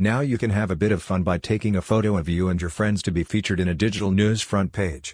Now you can have a bit of fun by taking a photo of you and your friends to be featured in a digital news front page.